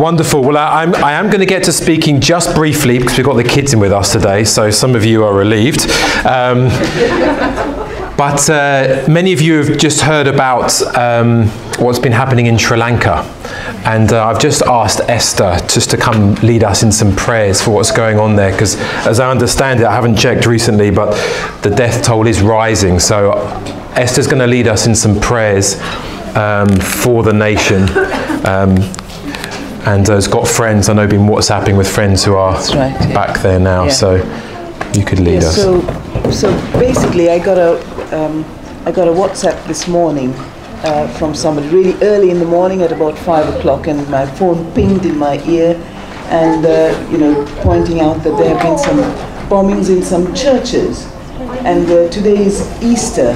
Wonderful. Well, I- I'm, I am going to get to speaking just briefly because we've got the kids in with us today, so some of you are relieved. Um, but uh, many of you have just heard about um, what's been happening in Sri Lanka. And uh, I've just asked Esther just to come lead us in some prayers for what's going on there, because as I understand it, I haven't checked recently, but the death toll is rising. So Esther's going to lead us in some prayers um, for the nation. Um, and has got friends, I know, been WhatsApping with friends who are right, yeah. back there now. Yeah. So you could lead Yeah, us. so, so basically, I got a, um, I got a WhatsApp this morning uh, from somebody really early in the morning at about five o'clock, and my phone pinged in my ear, and uh, you know, pointing out that there have been some bombings in some churches, and uh, today is Easter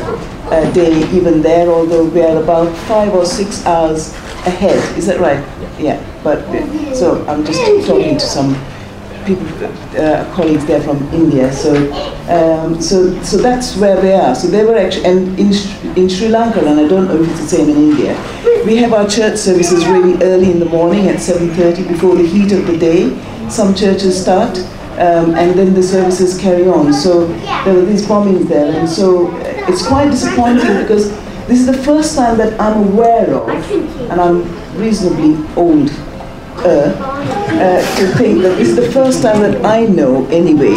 uh, day even there, although we are about five or six hours ahead. Is that right? Yeah. But uh, so I'm just talking to some people, uh, colleagues there from India. So, um, so, so that's where they are. So they were actually, and in, in Sri Lanka, and I don't know if it's the same in India, we have our church services really early in the morning at 7.30 before the heat of the day. Some churches start, um, and then the services carry on. So there were these bombings there, and so uh, it's quite disappointing because this is the first time that I'm aware of, and I'm reasonably old uh, uh, to think that this is the first time that I know, anyway,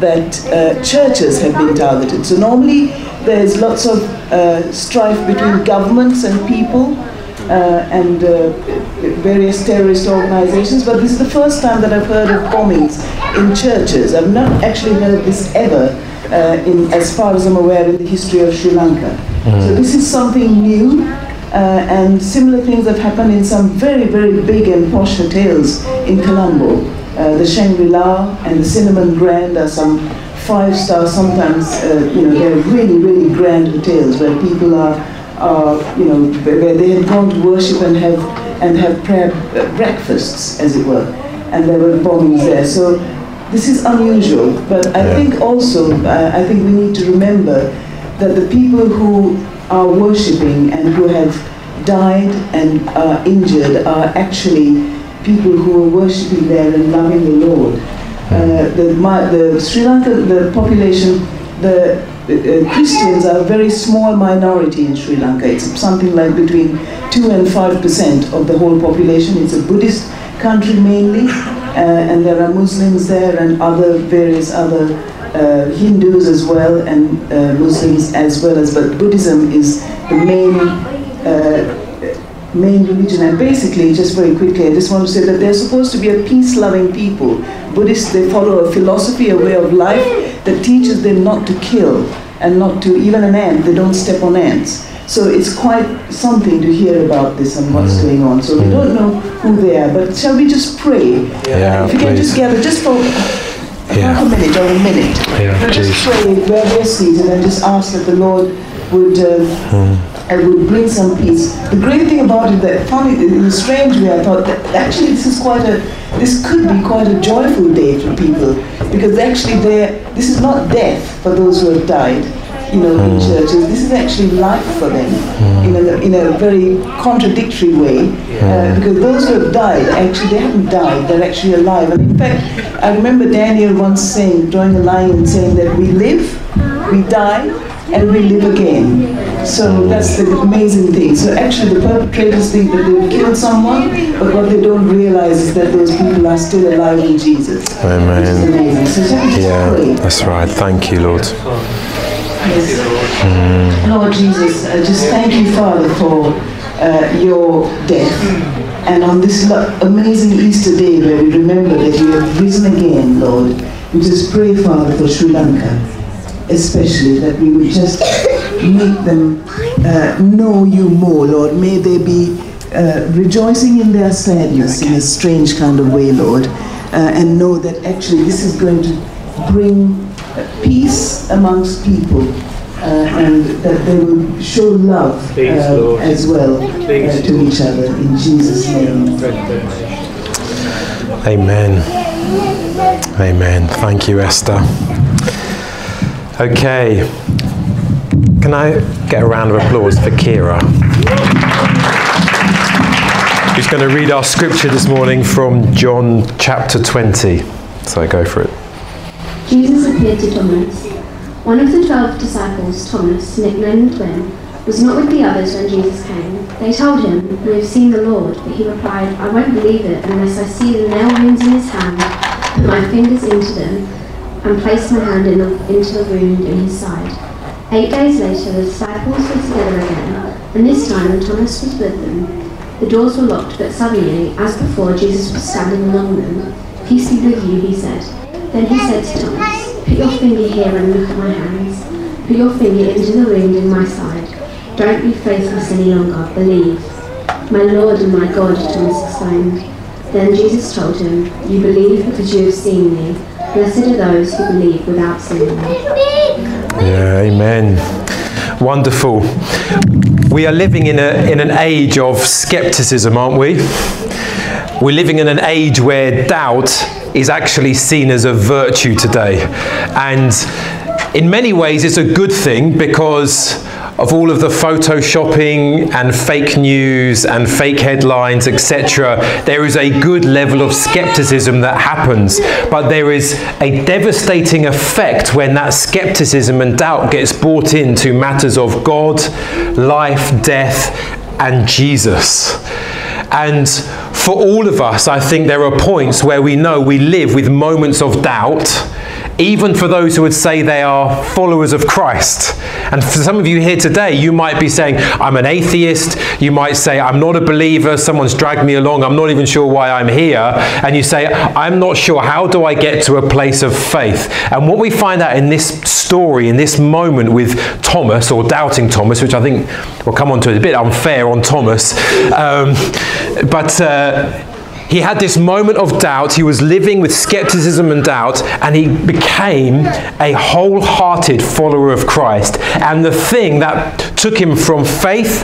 that uh, churches have been targeted. So normally there's lots of uh, strife between governments and people. Uh, and uh, various terrorist organizations, but this is the first time that I've heard of bombings in churches. I've not actually heard this ever, uh, in, as far as I'm aware, in the history of Sri Lanka. So this is something new, uh, and similar things have happened in some very, very big and posh hotels in Colombo. Uh, the Shangri-La and the Cinnamon Grand are some five-star, sometimes, uh, you know, they're really, really grand hotels where people are, are you know, where they have gone to worship and have, and have prayer uh, breakfasts, as it were. And there were bombings there. So this is unusual, but I Yeah. think also, uh, I think we need to remember that the people who are worshipping and who have died and are injured are actually people who are worshipping there and loving the Lord. Uh, the, my, the Sri Lanka, the population, the uh, Christians are a very small minority in Sri Lanka. It's something like between 2 and 5 percent of the whole population. It's a Buddhist country mainly, uh, and there are Muslims there and other various other uh, Hindus as well and uh, Muslims as well as, but Buddhism is the main uh, main religion. And basically, just very quickly, I just want to say that they're supposed to be a peace-loving people. Buddhists, they follow a philosophy, a way of life that teaches them not to kill and not to, even an ant, they don't step on ants. So it's quite something to hear about this and what's going on. So we don't know who they are, but shall we just pray? Yeah, if you can just gather just for Yeah. half a minute or a minute. Yeah, just pray where we're seated and just ask that the Lord would um, and would bring some peace. The great thing about it that funny in a strange way I thought that actually this is quite a this could be quite a joyful day for people because actually they this is not death for those who have died. You know, in hmm. churches, this is actually life for them hmm. in, a, in a very contradictory way. Uh, hmm. because those who have died, actually, they haven't died, they're actually alive. And in fact, I remember Daniel once saying, drawing a line and saying that we live, we die, and we live again. So that's the amazing thing. So actually, the perpetrators think that they've killed someone, but what they don't realize is that those people are still alive in Jesus. Which is Amen. amazing. So shall we just Yeah, that's right. Thank you, Lord. Yes. Lord Jesus, I just thank you, Father, for uh, your death. And on this amazing Easter day where we remember that you have risen again, Lord, we just pray, Father, for Sri Lanka, especially that we would just make them uh, know you more, Lord. May they be uh, rejoicing in their sadness in a strange kind of way, Lord, uh, and know that actually this is going to bring peace amongst people. Uh, and that they will show love Please, uh, as well uh, to each other in Jesus' name. Amen. Amen. Thank you, Esther. Okay. Can I get a round of applause for Kira? who's going to read our scripture this morning from John chapter 20. So go for it. Jesus appeared to Thomas. One of the twelve disciples, Thomas, nicknamed Twin, was not with the others when Jesus came. They told him, We have seen the Lord, but he replied, I won't believe it unless I see the nail wounds in his hand, put my fingers into them, and place my hand in the, into the wound in his side. Eight days later, the disciples were together again, and this time Thomas was with them. The doors were locked, but suddenly, as before, Jesus was standing among them. Peace be with you, he said. Then he said to Thomas, Put your finger here and look at my hands. Put your finger into the wound in my side. Don't be faithless any longer, believe. My Lord and my God, Thomas exclaimed. Then Jesus told him, You believe because you have seen me. Blessed are those who believe without seeing me. Yeah, amen. Wonderful. We are living in, a, in an age of skepticism, aren't we? We're living in an age where doubt is actually seen as a virtue today. And in many ways, it's a good thing because of all of the photoshopping and fake news and fake headlines, etc., there is a good level of skepticism that happens. But there is a devastating effect when that skepticism and doubt gets brought into matters of God, life, death, and Jesus. And for all of us, I think there are points where we know we live with moments of doubt even for those who would say they are followers of Christ. And for some of you here today, you might be saying, I'm an atheist. You might say, I'm not a believer. Someone's dragged me along. I'm not even sure why I'm here. And you say, I'm not sure. How do I get to a place of faith? And what we find out in this story, in this moment with Thomas, or doubting Thomas, which I think we'll come on to, is a bit unfair on Thomas. Um, but. Uh, he had this moment of doubt. He was living with skepticism and doubt, and he became a wholehearted follower of Christ. And the thing that took him from faith,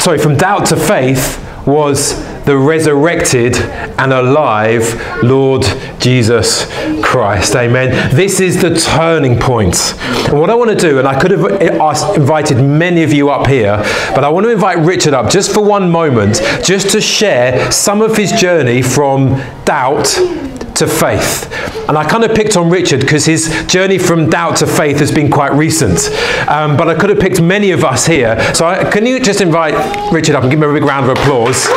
sorry, from doubt to faith, was the resurrected and alive Lord Jesus Christ. Amen. This is the turning point. And what I want to do, and I could have asked, invited many of you up here, but I want to invite Richard up just for one moment, just to share some of his journey from doubt to faith. And I kind of picked on Richard because his journey from doubt to faith has been quite recent. Um, but I could have picked many of us here. So I, can you just invite Richard up and give him a big round of applause?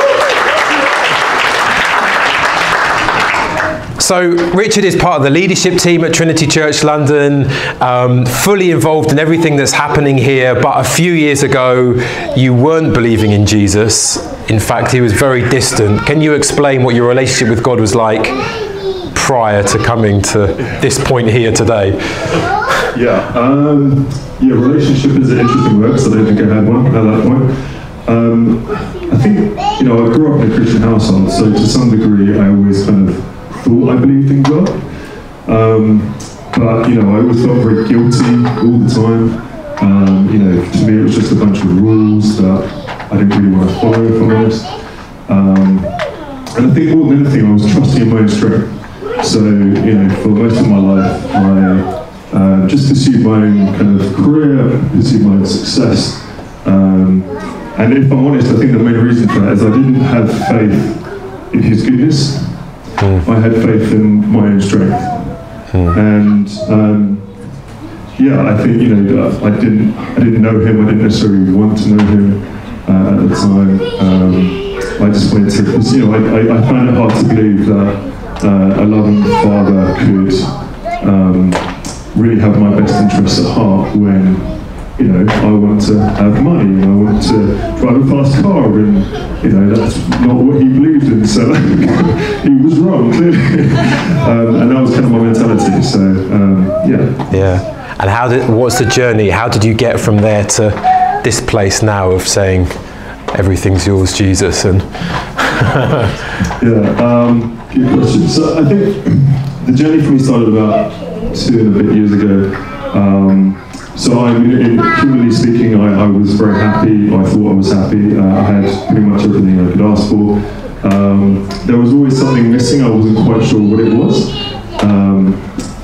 So, Richard is part of the leadership team at Trinity Church London, um, fully involved in everything that's happening here. But a few years ago, you weren't believing in Jesus. In fact, he was very distant. Can you explain what your relationship with God was like prior to coming to this point here today? Yeah, um, yeah. Relationship is an interesting word, so I don't think I had one at that point. Um, I think you know I grew up in a Christian household, so to some degree I always kind of thought I believed in God. Um, but you know I always felt very guilty all the time. Um, you know, to me it was just a bunch of rules that I didn't really want to follow, if I'm. Um, and I think more than anything, I was trusting in my own strength. So, you know, for most of my life, I uh, just pursued my own kind of career, pursued my own success. Um, and if I'm honest, I think the main reason for that is I didn't have faith in His goodness. Mm. I had faith in my own strength. Mm. And um, yeah, I think you know I didn't I didn't know him. I didn't necessarily want to know him uh, at the time. Um, I just wanted to, because you know, I, I, I found it hard to believe that uh, a loving father could um, really have my best interests at heart when you know I want to have money and I want to drive a fast car and you know that's not what he believed in. So he was wrong clearly. Um, and that was kind of my mentality. So um, yeah. Yeah. And how did what's the journey? How did you get from there to this place now of saying everything's yours Jesus and yeah um, Good question. So I think the journey for me started about two and a bit years ago. Um, so I humanly speaking, I, I, was very happy. I thought I was happy. Uh, I had pretty much everything I could ask for. Um, there was always something missing. I wasn't quite sure what it was. Um,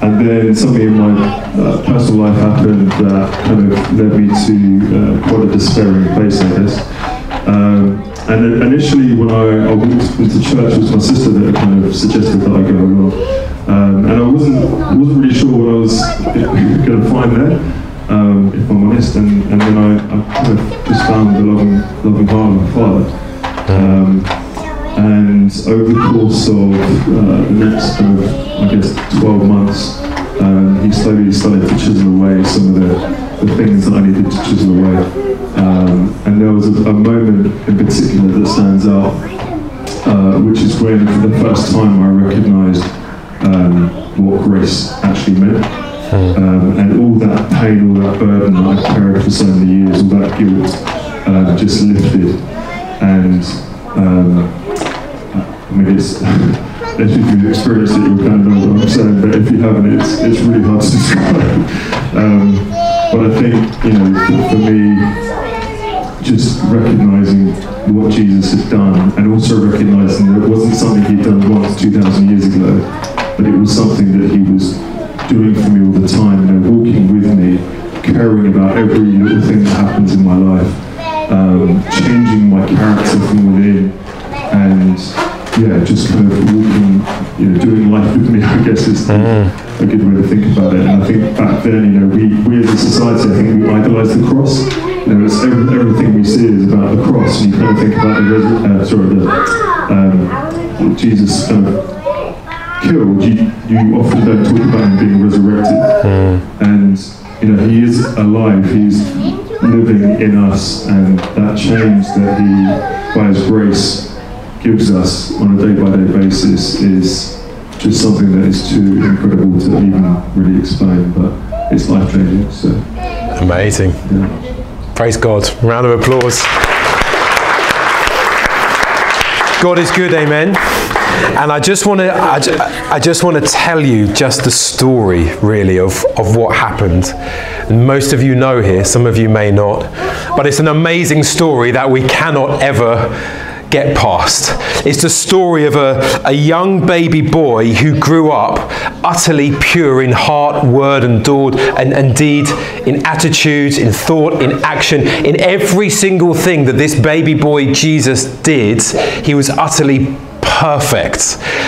and then something in my uh, personal life happened that kind of led me to uh, quite a despairing place, I guess. Um, and initially, when I, I walked into church, it was my sister that kind of suggested that I go along. Um, and I wasn't wasn't really sure what I was going to find there, um, if I'm honest. And, and then I, I kind of just found the loving, loving heart of my father. Um, and over the course of uh, the next kind of, I guess, 12 months, um, he slowly started to chisel away some of the, the things that I needed to chisel away. Um, and there was a, a, moment in particular that stands out, uh, which is when for the first time I recognised um, what grace actually meant. Um, and all that pain, all that burden that I carried for so many years, all that guilt uh, just lifted. And um, I mean, it's, if you've experienced it, you'll kind of know what I'm saying, but if you haven't, it's, it's really hard to describe. Um, but I think, you know, for, for me, just recognizing what Jesus had done and also recognizing that it wasn't something he'd done once 2,000 years ago, but it was something that he was doing for me all the time, you know, walking with me, caring about every little thing that happens in my life, um, changing my character from within, and yeah, just kind of walking, you know, doing life with me, I guess is mm. a good way to think about it. And I think back then, you know, we, we as a society, I think we idolize the cross. You know, it's every, everything we see is about the cross. And you kind of think about the, uh, sorry, the, um, Jesus kind of killed. You, you often don't talk about him being resurrected. Mm. And, you know, he is alive. He's living in us. And that change that he, by his grace, gives us on a day-by-day basis is just something that is too incredible to even really explain, but it's life-changing. So amazing. Yeah. Praise God. Round of applause. God is good, amen. And I just want to, I, I, just want to tell you just the story, really, of, of what happened. And most of you know here, some of you may not, but it's an amazing story that we cannot ever get past. It's the story of a, a young baby boy who grew up utterly pure in heart, word, and, and, and deed, in attitudes, in thought, in action, in every single thing that this baby boy Jesus did, he was utterly perfect.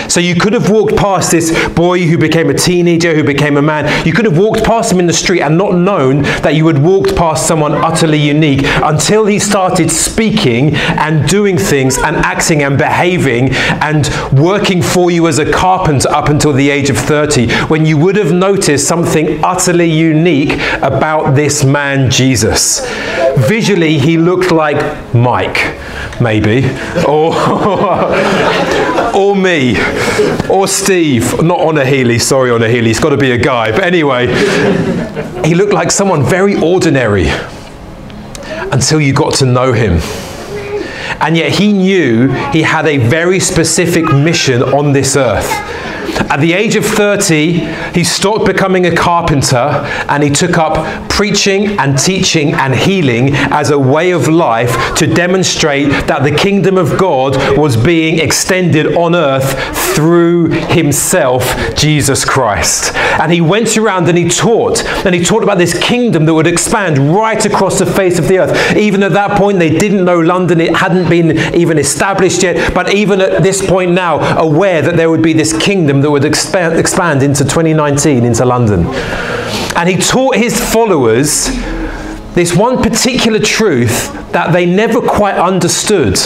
So you could have walked past this boy who became a teenager, who became a man. You could have walked past him in the street and not known that you had walked past someone utterly unique until he started speaking and doing things and acting and behaving and working for you as a carpenter up until the age of 30, when you would have noticed something utterly unique about this man, Jesus. Visually, he looked like Mike, maybe, or. or me, or Steve. Not Honor Healy, sorry, Honor Healy, he's got to be a guy. But anyway, he looked like someone very ordinary until you got to know him. And yet he knew he had a very specific mission on this earth. At the age of 30, he stopped becoming a carpenter and he took up preaching and teaching and healing as a way of life to demonstrate that the kingdom of God was being extended on earth through himself, Jesus Christ. And he went around and he taught, and he taught about this kingdom that would expand right across the face of the earth. Even at that point, they didn't know London, it hadn't been even established yet, but even at this point now, aware that there would be this kingdom that would expand, expand into 2019 into London. And he taught his followers this one particular truth that they never quite understood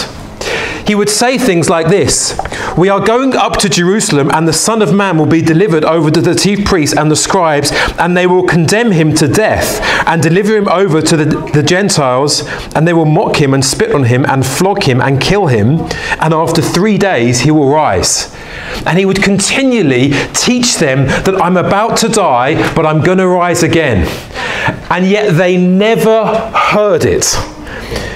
he would say things like this We are going up to Jerusalem, and the Son of Man will be delivered over to the chief priests and the scribes, and they will condemn him to death and deliver him over to the, the Gentiles, and they will mock him and spit on him and flog him and kill him, and after three days he will rise. And he would continually teach them that I'm about to die, but I'm going to rise again. And yet they never heard it.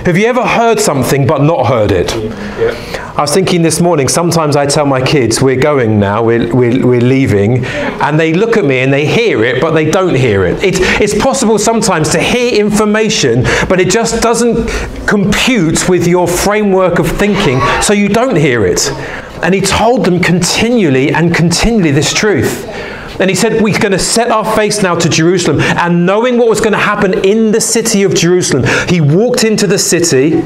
Have you ever heard something but not heard it? Yeah. I was thinking this morning, sometimes I tell my kids, we're going now, we're, we're, we're leaving, and they look at me and they hear it, but they don't hear it. it. It's possible sometimes to hear information, but it just doesn't compute with your framework of thinking, so you don't hear it. And he told them continually and continually this truth. And he said, We're going to set our face now to Jerusalem. And knowing what was going to happen in the city of Jerusalem, he walked into the city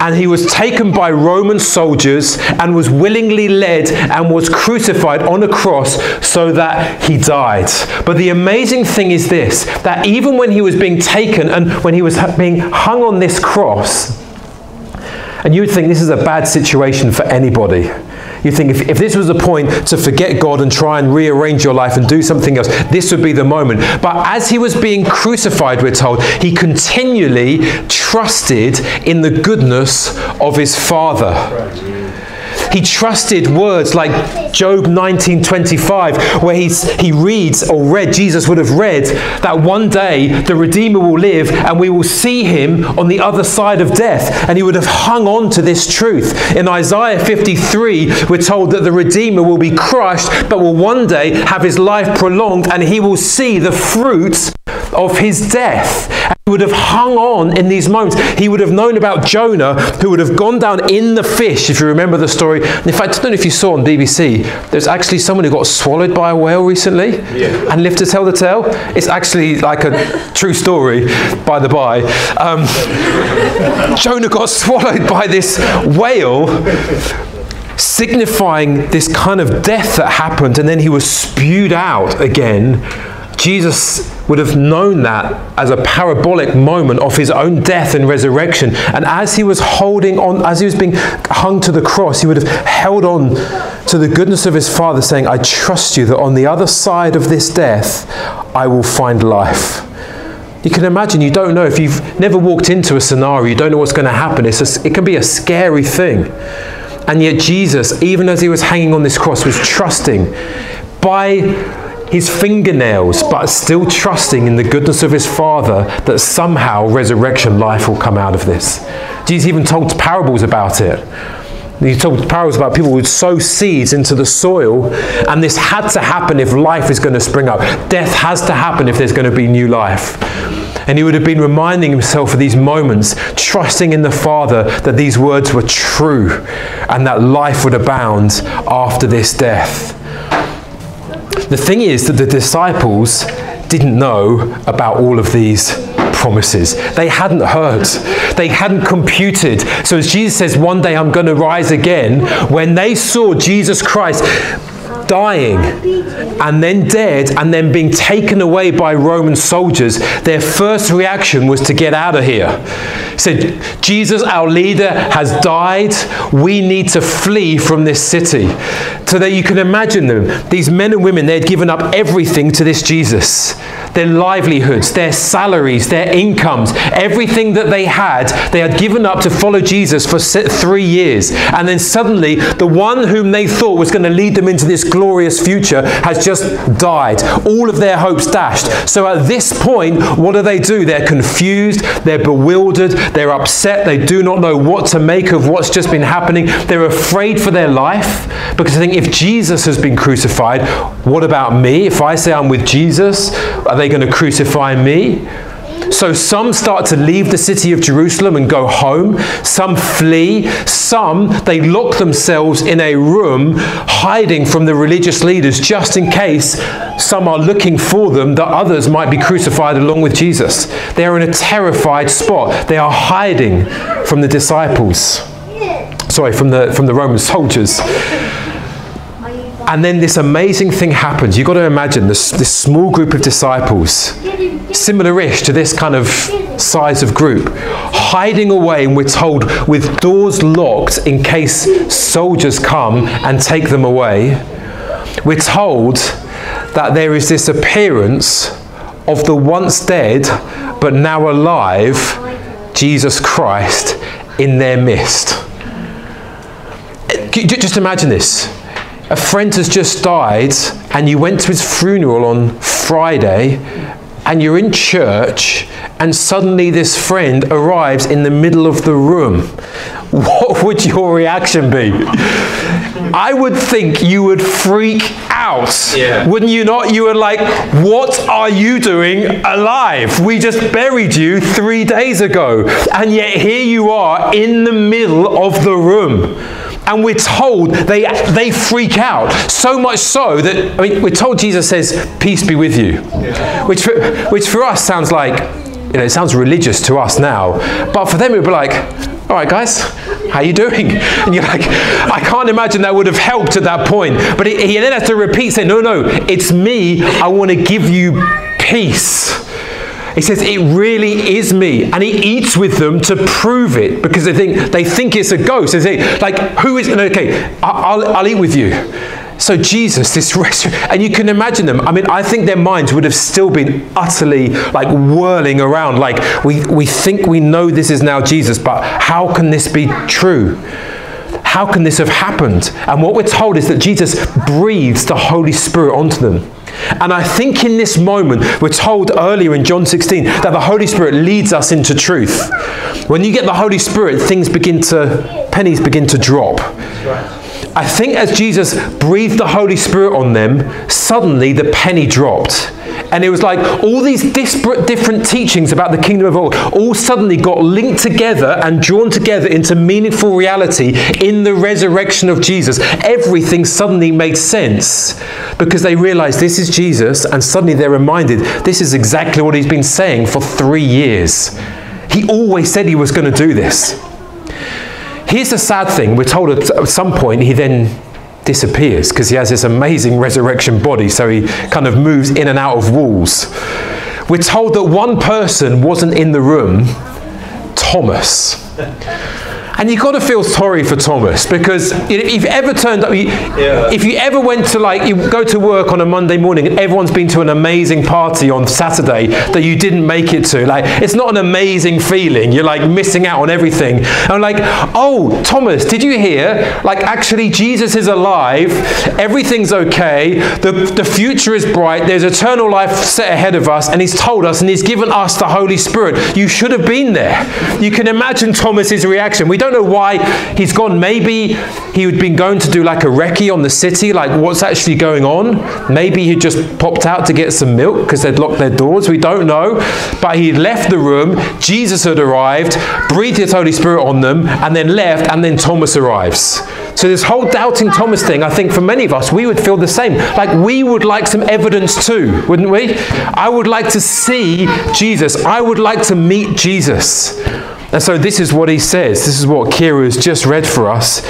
and he was taken by Roman soldiers and was willingly led and was crucified on a cross so that he died. But the amazing thing is this that even when he was being taken and when he was being hung on this cross, and you would think this is a bad situation for anybody. You think if, if this was a point to forget God and try and rearrange your life and do something else, this would be the moment. But as he was being crucified, we're told, he continually trusted in the goodness of his Father. He trusted words like Job 19:25, where he's, he reads or read, Jesus would have read that one day the Redeemer will live and we will see him on the other side of death. And he would have hung on to this truth. In Isaiah 53, we're told that the Redeemer will be crushed, but will one day have his life prolonged and he will see the fruits of his death. And he would have hung on in these moments. He would have known about Jonah, who would have gone down in the fish, if you remember the story. In fact, I don't know if you saw on BBC, there's actually someone who got swallowed by a whale recently yeah. and lived to tell the tale. It's actually like a true story, by the by. Um, Jonah got swallowed by this whale signifying this kind of death that happened, and then he was spewed out again Jesus would have known that as a parabolic moment of his own death and resurrection. And as he was holding on, as he was being hung to the cross, he would have held on to the goodness of his Father, saying, I trust you that on the other side of this death, I will find life. You can imagine, you don't know, if you've never walked into a scenario, you don't know what's going to happen. It's a, it can be a scary thing. And yet, Jesus, even as he was hanging on this cross, was trusting by his fingernails, but still trusting in the goodness of his Father that somehow resurrection life will come out of this. Jesus even told parables about it. He told parables about people who would sow seeds into the soil, and this had to happen if life is going to spring up. Death has to happen if there's going to be new life. And he would have been reminding himself of these moments, trusting in the Father that these words were true and that life would abound after this death. The thing is that the disciples didn't know about all of these promises. They hadn't heard, they hadn't computed. So, as Jesus says, One day I'm going to rise again, when they saw Jesus Christ dying and then dead and then being taken away by Roman soldiers, their first reaction was to get out of here. Said, Jesus, our leader, has died. We need to flee from this city. So that you can imagine them, these men and women, they had given up everything to this Jesus their livelihoods, their salaries, their incomes, everything that they had, they had given up to follow Jesus for three years. And then suddenly, the one whom they thought was going to lead them into this glorious future has just died. All of their hopes dashed. So at this point, what do they do? They're confused, they're bewildered, they're upset, they do not know what to make of what's just been happening. They're afraid for their life because I think if Jesus has been crucified, what about me? If I say I'm with Jesus, are they they going to crucify me? So some start to leave the city of Jerusalem and go home. Some flee. Some, they lock themselves in a room hiding from the religious leaders just in case some are looking for them that others might be crucified along with Jesus. They are in a terrified spot. They are hiding from the disciples. Sorry, from the, from the Roman soldiers. And then this amazing thing happens. You've got to imagine this, this small group of disciples, similar ish to this kind of size of group, hiding away, and we're told, with doors locked in case soldiers come and take them away. We're told that there is this appearance of the once dead but now alive Jesus Christ in their midst. Just imagine this a friend has just died and you went to his funeral on Friday and you're in church and suddenly this friend arrives in the middle of the room, what would your reaction be? I would think you would freak out. Yeah. Wouldn't you not? You would like, what are you doing alive? We just buried you three days ago. And yet here you are in the middle of the room and we're told they, they freak out. So much so that, I mean, we're told Jesus says, Peace be with you. Yeah. Which, for, which for us sounds like, you know, it sounds religious to us now. But for them, it would be like, all right, guys, how you doing? And you're like, I can't imagine that would have helped at that point. But he, he then has to repeat, saying, no, no, it's me. I want to give you peace. He says it really is me, and he eats with them to prove it because they think they think it's a ghost. They say, like, who is? Okay, I'll, I'll eat with you. So Jesus, this restaurant, and you can imagine them. I mean, I think their minds would have still been utterly like whirling around. Like we we think we know this is now Jesus, but how can this be true? How can this have happened? And what we're told is that Jesus breathes the Holy Spirit onto them. And I think in this moment, we're told earlier in John 16 that the Holy Spirit leads us into truth. When you get the Holy Spirit, things begin to, pennies begin to drop. I think as Jesus breathed the Holy Spirit on them, suddenly the penny dropped. And it was like all these disparate different teachings about the kingdom of God all suddenly got linked together and drawn together into meaningful reality in the resurrection of Jesus. Everything suddenly made sense because they realized this is Jesus, and suddenly they're reminded this is exactly what he's been saying for three years. He always said he was going to do this. Here's the sad thing we're told at some point he then disappears because he has this amazing resurrection body, so he kind of moves in and out of walls. We're told that one person wasn't in the room Thomas. And you've got to feel sorry for Thomas because if you've ever turned up, if you ever went to like, you go to work on a Monday morning and everyone's been to an amazing party on Saturday that you didn't make it to, like, it's not an amazing feeling. You're like missing out on everything. And I'm like, oh, Thomas, did you hear? Like, actually, Jesus is alive. Everything's okay. The, the future is bright. There's eternal life set ahead of us. And he's told us and he's given us the Holy Spirit. You should have been there. You can imagine Thomas's reaction. We don't know why he's gone. Maybe he had been going to do like a recce on the city, like what's actually going on. Maybe he just popped out to get some milk because they'd locked their doors. We don't know. But he left the room. Jesus had arrived, breathed his Holy Spirit on them, and then left, and then Thomas arrives. So, this whole doubting Thomas thing, I think for many of us, we would feel the same. Like we would like some evidence too, wouldn't we? I would like to see Jesus. I would like to meet Jesus. And so this is what he says. This is what Kira has just read for us.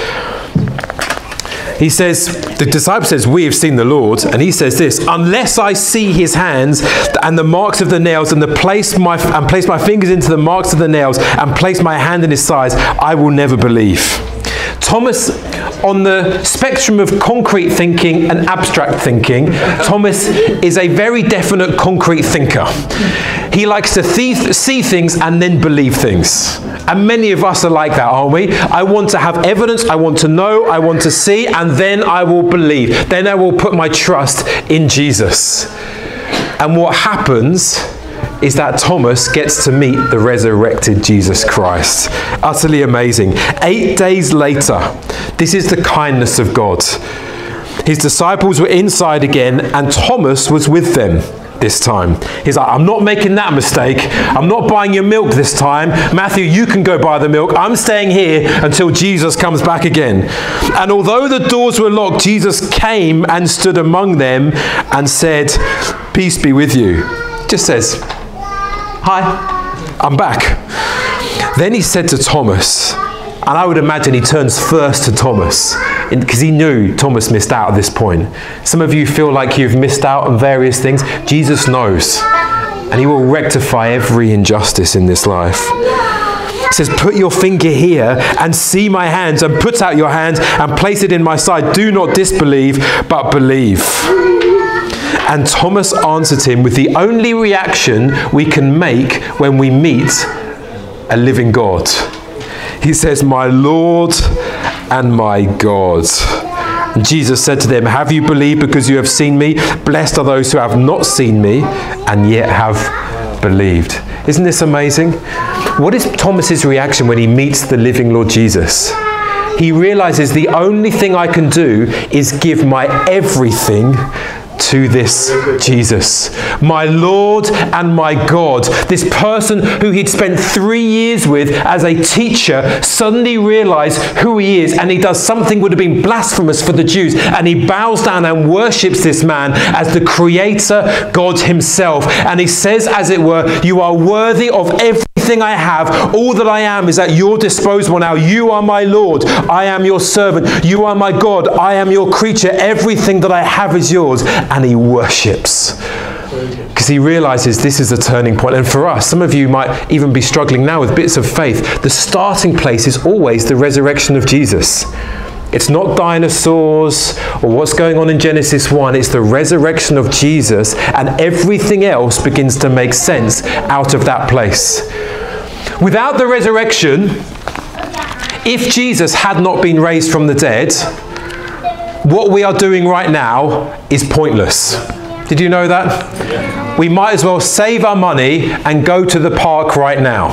He says, the disciple says, We have seen the Lord. And he says this, unless I see his hands and the marks of the nails and the place my and place my fingers into the marks of the nails and place my hand in his sides, I will never believe. Thomas, on the spectrum of concrete thinking and abstract thinking, Thomas is a very definite concrete thinker. He likes to see things and then believe things. And many of us are like that, aren't we? I want to have evidence, I want to know, I want to see, and then I will believe. Then I will put my trust in Jesus. And what happens is that Thomas gets to meet the resurrected Jesus Christ. Utterly amazing. Eight days later, this is the kindness of God. His disciples were inside again, and Thomas was with them this time. He's like, I'm not making that mistake. I'm not buying your milk this time. Matthew, you can go buy the milk. I'm staying here until Jesus comes back again. And although the doors were locked, Jesus came and stood among them and said, Peace be with you. Just says, Hi, I'm back. Then he said to Thomas, and I would imagine he turns first to Thomas because he knew Thomas missed out at this point. Some of you feel like you've missed out on various things. Jesus knows, and he will rectify every injustice in this life. Says, Put your finger here and see my hands, and put out your hand and place it in my side. Do not disbelieve, but believe. And Thomas answered him with the only reaction we can make when we meet a living God. He says, My Lord and my God. Jesus said to them, Have you believed because you have seen me? Blessed are those who have not seen me and yet have believed. Isn't this amazing? What is Thomas's reaction when he meets the living Lord Jesus? He realizes the only thing I can do is give my everything to this Jesus, my Lord and my God. This person who he'd spent three years with as a teacher suddenly realized who he is and he does something would have been blasphemous for the Jews and he bows down and worships this man as the creator, God himself. And he says, as it were, You are worthy of everything everything I have, all that I am is at your disposal now. You are my Lord. I am your servant. You are my God. I am your creature. Everything that I have is yours. And he worships because he realizes this is a turning point. And for us, some of you might even be struggling now with bits of faith. The starting place is always the resurrection of Jesus. It's not dinosaurs or what's going on in Genesis 1. It's the resurrection of Jesus, and everything else begins to make sense out of that place. Without the resurrection, if Jesus had not been raised from the dead, what we are doing right now is pointless. Did you know that? We might as well save our money and go to the park right now.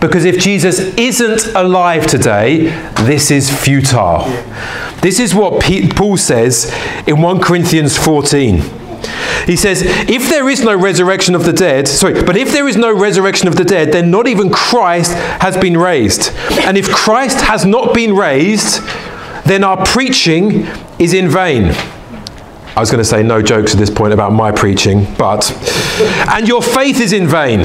Because if Jesus isn't alive today, this is futile. This is what Paul says in 1 Corinthians 14. He says, if there is no resurrection of the dead, sorry, but if there is no resurrection of the dead, then not even Christ has been raised. And if Christ has not been raised, then our preaching is in vain. I was going to say no jokes at this point about my preaching, but. And your faith is in vain.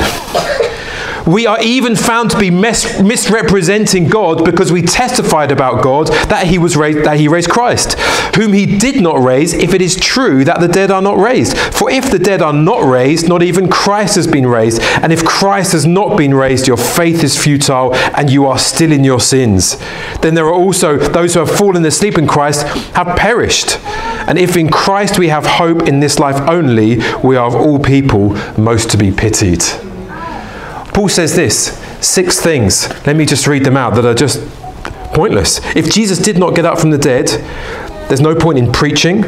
We are even found to be mis- misrepresenting God because we testified about God that he was raised, that he raised Christ, whom he did not raise, if it is true that the dead are not raised. For if the dead are not raised, not even Christ has been raised. And if Christ has not been raised, your faith is futile and you are still in your sins. Then there are also those who have fallen asleep in Christ have perished. And if in Christ we have hope in this life only, we are of all people most to be pitied. Paul says this six things. Let me just read them out that are just pointless. If Jesus did not get up from the dead, there's no point in preaching,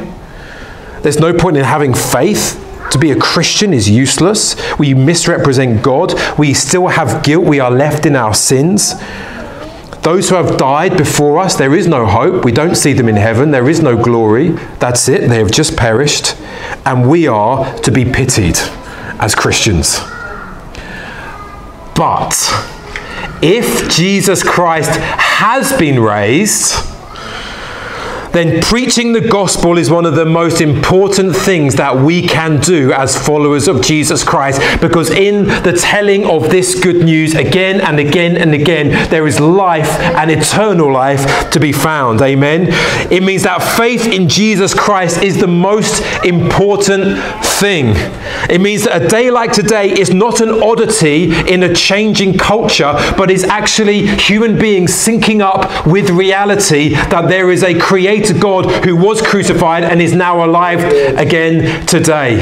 there's no point in having faith. To be a Christian is useless. We misrepresent God. We still have guilt. We are left in our sins. Those who have died before us, there is no hope. We don't see them in heaven. There is no glory. That's it. They have just perished. And we are to be pitied as Christians. But if Jesus Christ has been raised, then preaching the gospel is one of the most important things that we can do as followers of Jesus Christ. Because in the telling of this good news again and again and again, there is life and eternal life to be found. Amen. It means that faith in Jesus Christ is the most important thing. It means that a day like today is not an oddity in a changing culture, but is actually human beings syncing up with reality that there is a creator God who was crucified and is now alive again today.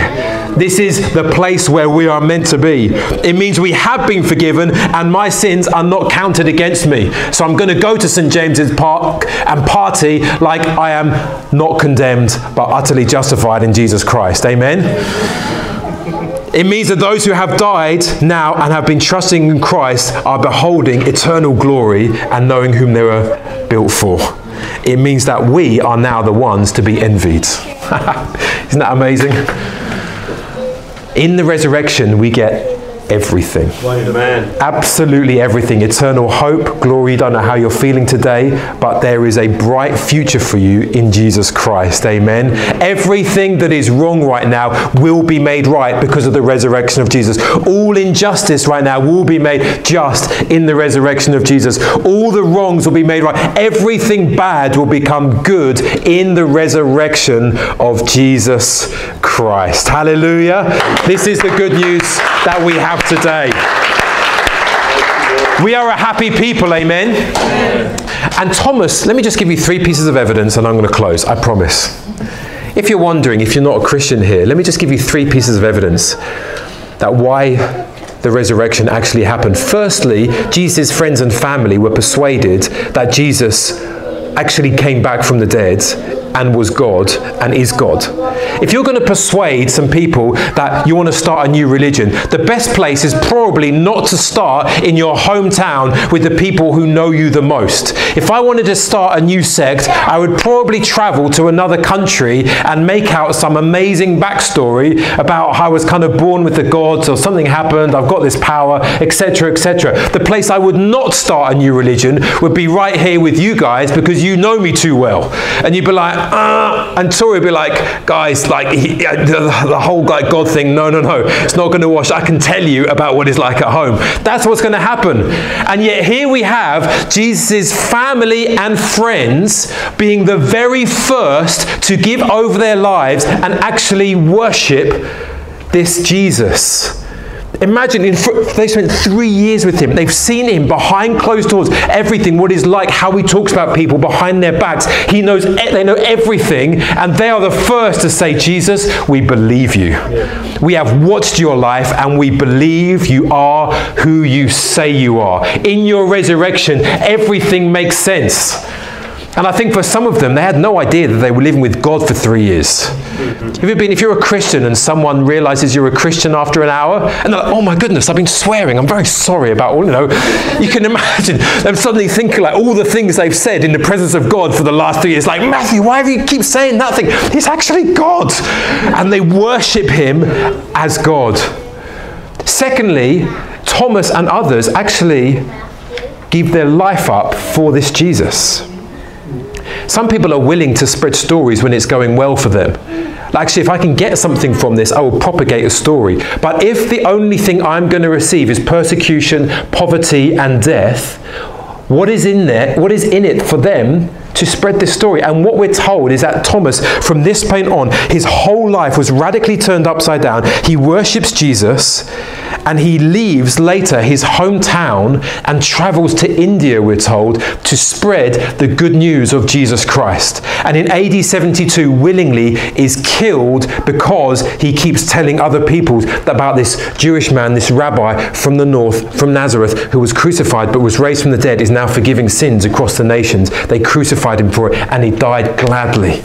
This is the place where we are meant to be. It means we have been forgiven and my sins are not counted against me. So I'm going to go to St. James's Park and party like I am not condemned but utterly justified in Jesus Christ. Amen. It means that those who have died now and have been trusting in Christ are beholding eternal glory and knowing whom they were built for it means that we are now the ones to be envied. Isn't that amazing? In the resurrection, we get everything. Absolutely everything. Eternal hope, glory. Don't know how you're feeling today, but there is a bright future for you in Jesus Christ. Amen. Everything that is wrong right now will be made right because of the resurrection of Jesus. All injustice right now will be made just in the resurrection of Jesus. All the wrongs will be made right. Everything bad will become good in the resurrection of Jesus Christ. Hallelujah. This is the good news that we have today. We are a happy people, amen? And Thomas, let me just give you three pieces of evidence and I'm going to close, I promise. If you're wondering, if you're not a Christian here, let me just give you three pieces of evidence that why the resurrection actually happened. Firstly, Jesus' friends and family were persuaded that Jesus actually came back from the dead and was God and is God. If you're going to persuade some people that you want to start a new religion, the best place is probably not to start in your hometown with the people who know you the most. If I wanted to start a new sect, I would probably travel to another country and make out some amazing backstory about how I was kind of born with the gods or something happened, I've got this power, etc., etc. The place I would not start a new religion would be right here with you guys because you know me too well. And you'd be like, and Tori would be like, guys, like he, the, the, whole like God thing, no, no, no, it's not going to wash. I can tell you about what it's like at home. That's what's going to happen. And yet here we have Jesus' family and friends being the very first to give over their lives and actually worship this Jesus. Imagine in, they spent three years with him. They've seen him behind closed doors, everything, what he's like, how he talks about people behind their backs. He knows, they know everything, and they are the first to say, Jesus, we believe you. Yeah. We have watched your life, and we believe you are who you say you are. In your resurrection, everything makes sense. And I think for some of them, they had no idea that they were living with God for three years. Have you been, if you're a Christian and someone realizes you're a Christian after an hour, and they're like, oh my goodness, I've been swearing, I'm very sorry about all, you know, you can imagine them suddenly thinking like all the things they've said in the presence of God for the last three years. Like, Matthew, why do you keep saying that thing? He's actually God. And they worship him as God. Secondly, Thomas and others actually give their life up for this Jesus. Some people are willing to spread stories when it's going well for them. Actually, if I can get something from this, I will propagate a story. But if the only thing I'm going to receive is persecution, poverty, and death, what is in there? What is in it for them to spread this story. And what we're told is that Thomas, from this point on, his whole life was radically turned upside down. He worships Jesus and he leaves later his hometown and travels to India, we're told, to spread the good news of Jesus Christ. And in AD 72, willingly is killed because he keeps telling other people about this Jewish man, this rabbi from the north, from Nazareth, who was crucified but was raised from the dead, is now forgiving sins across the nations. They crucified crucified him for it, and he died gladly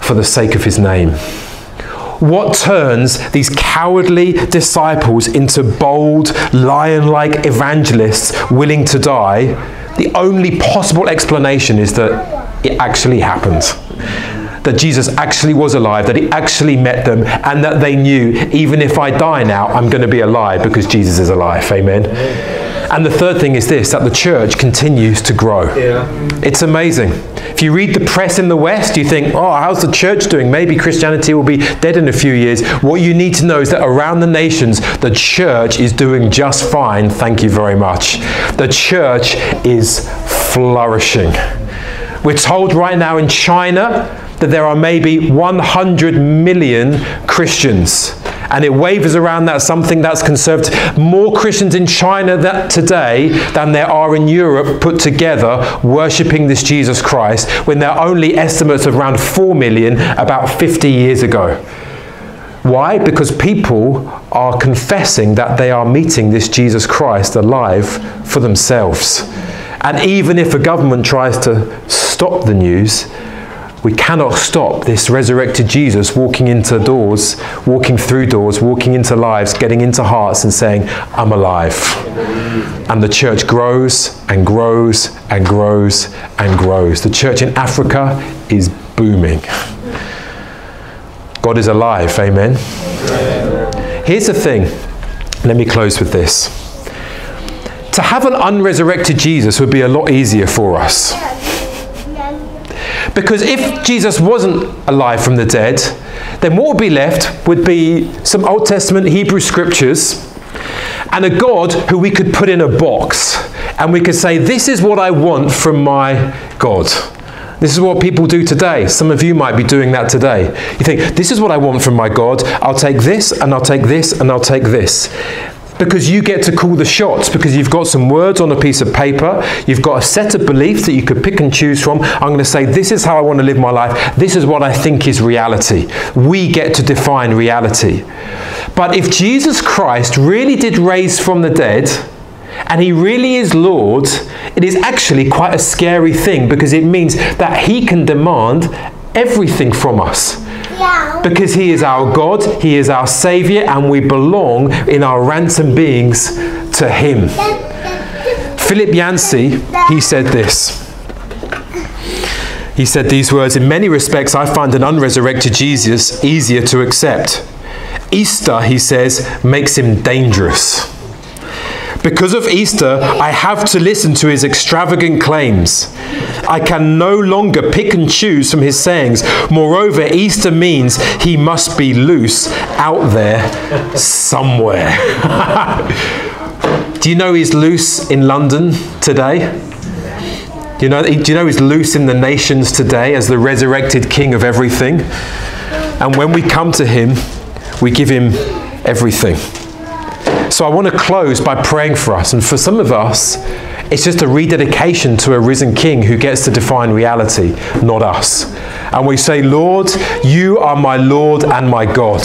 for the sake of his name. What turns these cowardly disciples into bold, lion like evangelists willing to die? The only possible explanation is that it actually happened that Jesus actually was alive, that he actually met them, and that they knew, even if I die now, I'm going to be alive because Jesus is alive. Amen. And the third thing is this that the church continues to grow. Yeah. It's amazing. If you read the press in the West, you think, oh, how's the church doing? Maybe Christianity will be dead in a few years. What you need to know is that around the nations, the church is doing just fine. Thank you very much. The church is flourishing. We're told right now in China that there are maybe 100 million Christians. And it wavers around that something that's conservative. More Christians in China that today than there are in Europe put together worshipping this Jesus Christ, when there are only estimates of around 4 million about 50 years ago. Why? Because people are confessing that they are meeting this Jesus Christ alive for themselves. And even if a government tries to stop the news, we cannot stop this resurrected Jesus walking into doors, walking through doors, walking into lives, getting into hearts, and saying, I'm alive. And the church grows and grows and grows and grows. The church in Africa is booming. God is alive, amen. Here's the thing. Let me close with this. To have an unresurrected Jesus would be a lot easier for us because if Jesus wasn't alive from the dead, then what would be left would be some Old Testament Hebrew scriptures and a God who we could put in a box and we could say, This is what I want from my God. This is what people do today. Some of you might be doing that today. You think, This is what I want from my God. I'll take this and I'll take this and I'll take this because you get to call the shots because you've got some words on a piece of paper, you've got a set of beliefs that you could pick and choose from. I'm going to say, This is how I want to live my life, this is what I think is reality. We get to define reality. But if Jesus Christ really did raise from the dead, and he really is Lord, it is actually quite a scary thing because it means that he can demand everything from us. Because He is our God, He is our Saviour, and we belong in our ransom beings to Him. Philip Yancey, he said this. He said these words In many respects, I find an unresurrected Jesus easier to accept. Easter, he says, makes him dangerous. Because of Easter, I have to listen to his extravagant claims. I can no longer pick and choose from his sayings. Moreover, Easter means he must be loose out there somewhere. do you know he's loose in London today? Do you, know, do you know he's loose in the nations today as the resurrected king of everything? And when we come to him, we give him everything. So I want to close by praying for us. And for some of us, it's just a rededication to a risen king who gets to define reality, not us. And we say, Lord, you are my Lord and my God.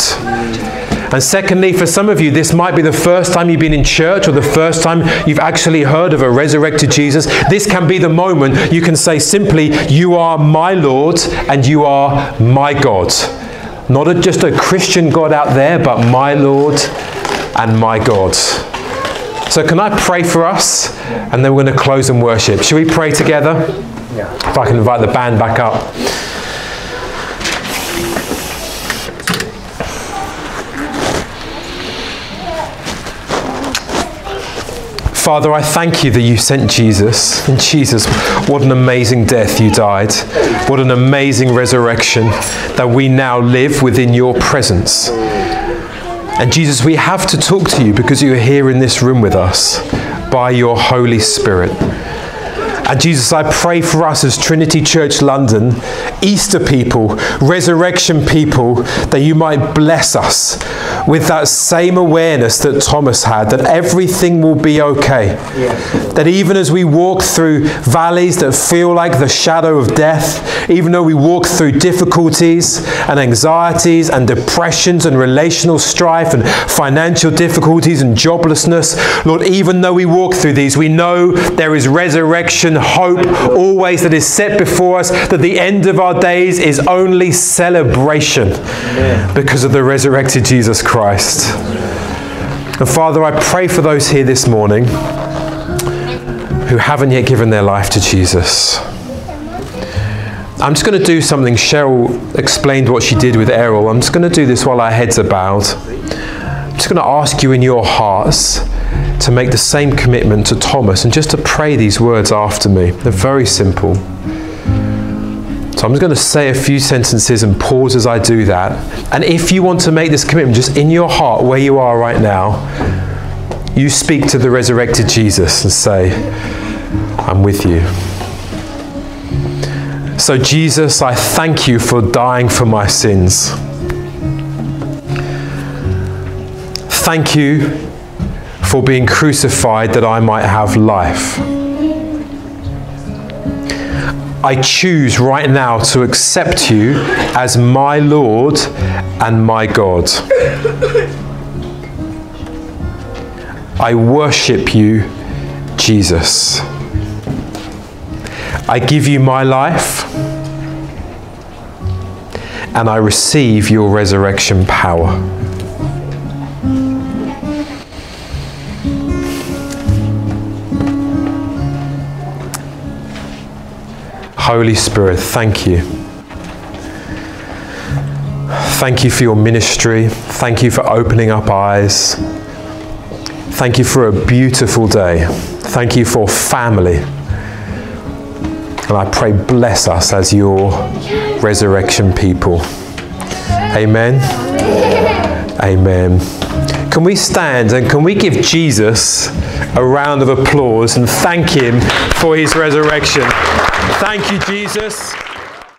And secondly, for some of you, this might be the first time you've been in church or the first time you've actually heard of a resurrected Jesus. This can be the moment you can say simply, You are my Lord and you are my God. Not a, just a Christian God out there, but my Lord and my God. So, can I pray for us? And then we're going to close and worship. Should we pray together? Yeah. If I can invite the band back up. Father, I thank you that you sent Jesus. And Jesus, what an amazing death you died. What an amazing resurrection that we now live within your presence. And Jesus, we have to talk to you because you are here in this room with us by your Holy Spirit. And Jesus, I pray for us as Trinity Church London, Easter people, resurrection people, that you might bless us with that same awareness that Thomas had, that everything will be okay. That even as we walk through valleys that feel like the shadow of death, even though we walk through difficulties and anxieties and depressions and relational strife and financial difficulties and joblessness, Lord, even though we walk through these, we know there is resurrection hope always that is set before us, that the end of our days is only celebration because of the resurrected Jesus Christ. And Father, I pray for those here this morning who haven't yet given their life to Jesus. I'm just going to do something. Cheryl explained what she did with Errol. I'm just going to do this while our heads are bowed. I'm just going to ask you in your hearts to make the same commitment to Thomas and just to pray these words after me. They're very simple. So I'm just going to say a few sentences and pause as I do that. And if you want to make this commitment just in your heart where you are right now, you speak to the resurrected Jesus and say, I'm with you. So, Jesus, I thank you for dying for my sins. Thank you for being crucified that I might have life. I choose right now to accept you as my Lord and my God. I worship you, Jesus. I give you my life and I receive your resurrection power. Holy Spirit, thank you. Thank you for your ministry. Thank you for opening up eyes. Thank you for a beautiful day. Thank you for family. And I pray, bless us as your resurrection people. Amen. Amen. Can we stand and can we give Jesus a round of applause and thank him for his resurrection? Thank you, Jesus.